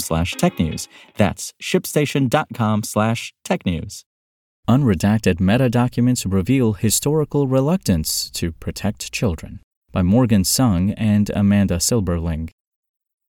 slash technews. That's shipstation.com slash technews. Unredacted meta documents reveal historical reluctance to protect children by Morgan Sung and Amanda Silberling.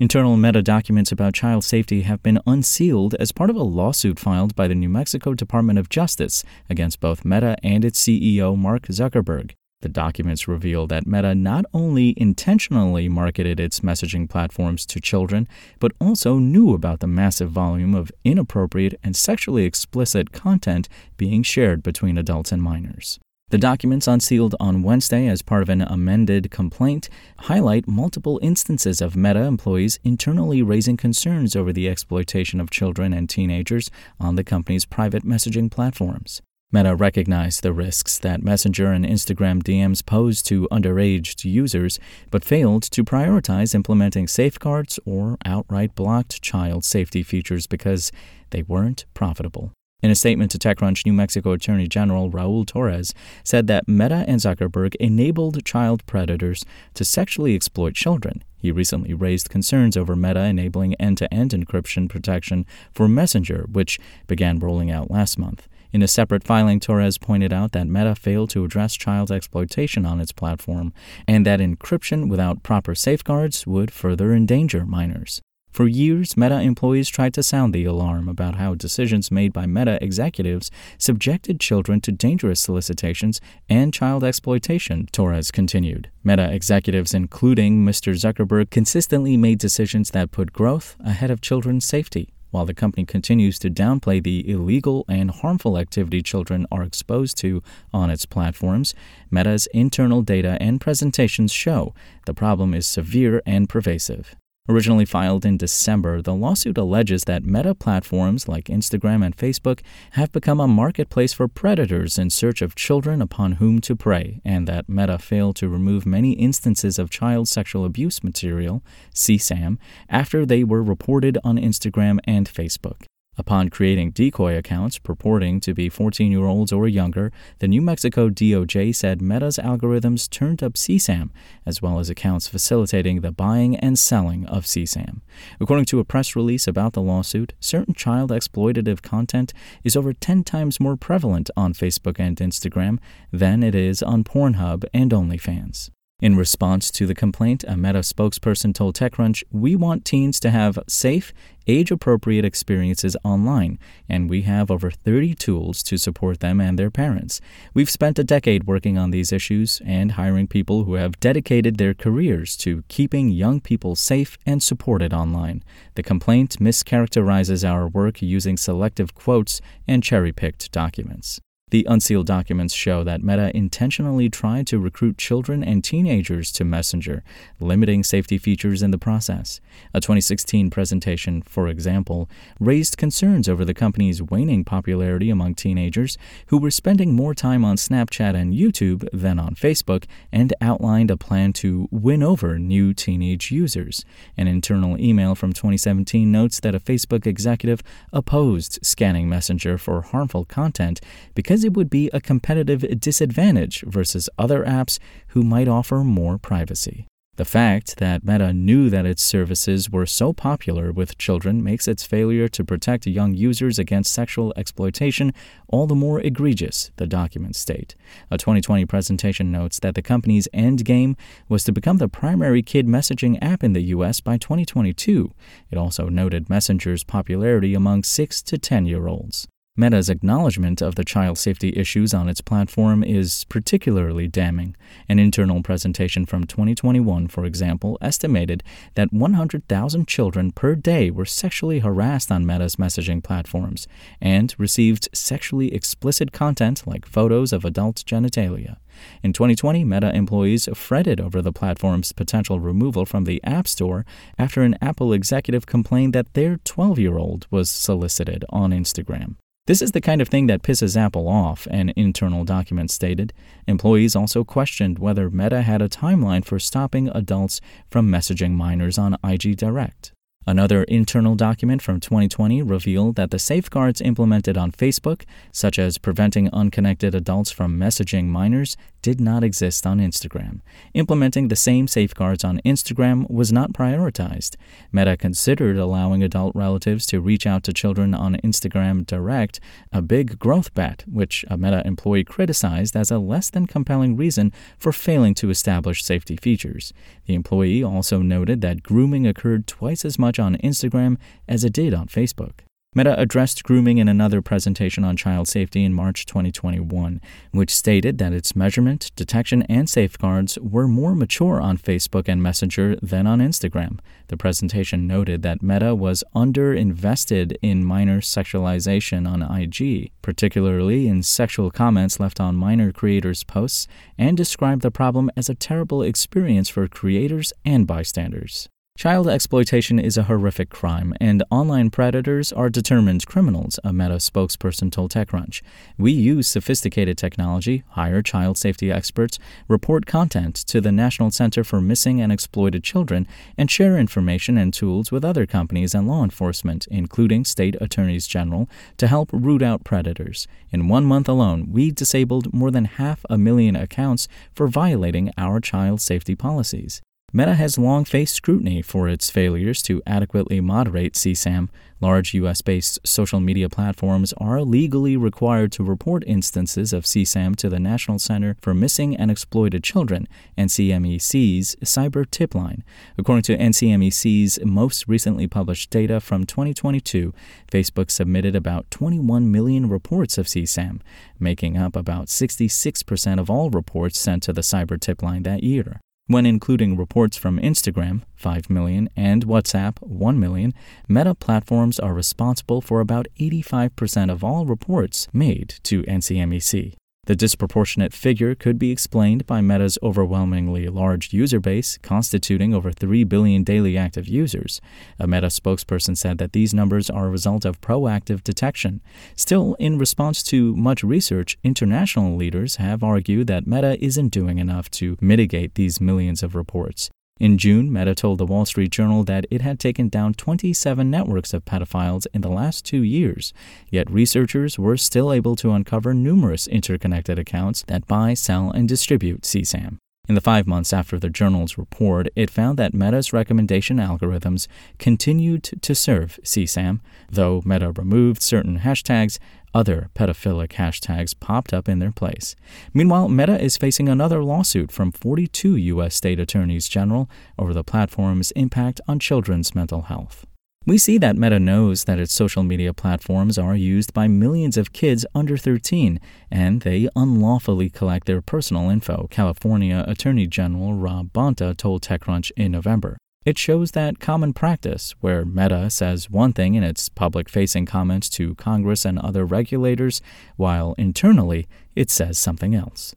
Internal meta documents about child safety have been unsealed as part of a lawsuit filed by the New Mexico Department of Justice against both Meta and its CEO, Mark Zuckerberg. The documents reveal that Meta not only intentionally marketed its messaging platforms to children, but also knew about the massive volume of inappropriate and sexually explicit content being shared between adults and minors. The documents unsealed on Wednesday as part of an amended complaint highlight multiple instances of Meta employees internally raising concerns over the exploitation of children and teenagers on the company's private messaging platforms. Meta recognized the risks that Messenger and Instagram DMs pose to underage users, but failed to prioritize implementing safeguards or outright blocked child safety features because they weren't profitable. In a statement to TechCrunch, New Mexico Attorney General Raul Torrez said that Meta and Zuckerberg enabled child predators to sexually exploit children. He recently raised concerns over Meta enabling end to end encryption protection for Messenger, which began rolling out last month. In a separate filing, Torrez pointed out that Meta failed to address child exploitation on its platform and that encryption without proper safeguards would further endanger minors. For years, Meta employees tried to sound the alarm about how decisions made by Meta executives subjected children to dangerous solicitations and child exploitation, Torrez continued. Meta executives, including Mr. Zuckerberg, consistently made decisions that put growth ahead of children's safety while the company continues to downplay the illegal and harmful activity children are exposed to on its platforms, Meta's internal data and presentations show the problem is severe and pervasive. Originally filed in December, the lawsuit alleges that meta platforms like Instagram and Facebook have become a marketplace for predators in search of children upon whom to prey, and that Meta failed to remove many instances of child sexual abuse material, CSAM, after they were reported on Instagram and Facebook. Upon creating decoy accounts purporting to be 14 year olds or younger, the New Mexico DOJ said Meta's algorithms turned up CSAM, as well as accounts facilitating the buying and selling of CSAM. According to a press release about the lawsuit, certain child exploitative content is over 10 times more prevalent on Facebook and Instagram than it is on Pornhub and OnlyFans. In response to the complaint, a Meta spokesperson told TechCrunch, We want teens to have safe, age appropriate experiences online, and we have over 30 tools to support them and their parents. We've spent a decade working on these issues and hiring people who have dedicated their careers to keeping young people safe and supported online. The complaint mischaracterizes our work using selective quotes and cherry picked documents. The unsealed documents show that Meta intentionally tried to recruit children and teenagers to Messenger, limiting safety features in the process. A 2016 presentation, for example, raised concerns over the company's waning popularity among teenagers who were spending more time on Snapchat and YouTube than on Facebook and outlined a plan to win over new teenage users. An internal email from 2017 notes that a Facebook executive opposed scanning Messenger for harmful content because because it would be a competitive disadvantage versus other apps who might offer more privacy. The fact that Meta knew that its services were so popular with children makes its failure to protect young users against sexual exploitation all the more egregious, the documents state. A 2020 presentation notes that the company's end game was to become the primary kid messaging app in the U.S. by 2022. It also noted Messenger's popularity among 6 to 10 year olds. Meta's acknowledgement of the child safety issues on its platform is particularly damning. An internal presentation from 2021, for example, estimated that 100,000 children per day were sexually harassed on Meta's messaging platforms and received sexually explicit content like photos of adult genitalia. In 2020, Meta employees fretted over the platform's potential removal from the App Store after an Apple executive complained that their 12 year old was solicited on Instagram. This is the kind of thing that pisses Apple off, an internal document stated. Employees also questioned whether Meta had a timeline for stopping adults from messaging minors on IG Direct. Another internal document from 2020 revealed that the safeguards implemented on Facebook, such as preventing unconnected adults from messaging minors, did not exist on Instagram. Implementing the same safeguards on Instagram was not prioritized. Meta considered allowing adult relatives to reach out to children on Instagram direct, a big growth bet, which a Meta employee criticized as a less than compelling reason for failing to establish safety features. The employee also noted that grooming occurred twice as much on Instagram as it did on Facebook. Meta addressed grooming in another presentation on child safety in March 2021, which stated that its measurement, detection, and safeguards were more mature on Facebook and Messenger than on Instagram. The presentation noted that Meta was underinvested in minor sexualization on IG, particularly in sexual comments left on minor creators' posts, and described the problem as a terrible experience for creators and bystanders. Child exploitation is a horrific crime, and online predators are determined criminals, a Meta spokesperson told TechCrunch. We use sophisticated technology, hire child safety experts, report content to the National Center for Missing and Exploited Children, and share information and tools with other companies and law enforcement, including state attorneys general, to help root out predators. In one month alone, we disabled more than half a million accounts for violating our child safety policies. Meta has long faced scrutiny for its failures to adequately moderate CSAM. Large U.S. based social media platforms are legally required to report instances of CSAM to the National Center for Missing and Exploited Children, NCMEC's cyber tip line. According to NCMEC's most recently published data from 2022, Facebook submitted about 21 million reports of CSAM, making up about 66% of all reports sent to the cyber tip line that year. When including reports from Instagram, 5 million, and WhatsApp, 1 million, Meta platforms are responsible for about 85% of all reports made to NCMEC. The disproportionate figure could be explained by Meta's overwhelmingly large user base, constituting over 3 billion daily active users. A Meta spokesperson said that these numbers are a result of proactive detection. Still, in response to much research, international leaders have argued that Meta isn't doing enough to mitigate these millions of reports. In June, Meta told the Wall Street Journal that it had taken down 27 networks of pedophiles in the last two years, yet researchers were still able to uncover numerous interconnected accounts that buy, sell, and distribute CSAM. In the five months after the journal's report, it found that Meta's recommendation algorithms continued to serve CSAM, though Meta removed certain hashtags other pedophilic hashtags popped up in their place. Meanwhile, Meta is facing another lawsuit from 42 U.S. state attorneys general over the platform's impact on children's mental health. We see that Meta knows that its social media platforms are used by millions of kids under 13, and they unlawfully collect their personal info, California Attorney General Rob Bonta told TechCrunch in November. It shows that common practice, where Meta says one thing in its public facing comments to Congress and other regulators, while internally it says something else.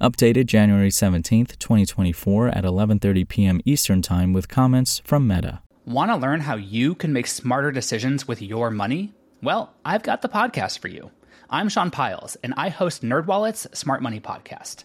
Updated January 17, 2024 at 11:30 p.m. Eastern Time with comments from Meta. Want to learn how you can make smarter decisions with your money? Well, I've got the podcast for you. I'm Sean Pyles and I host NerdWallet's Smart Money podcast.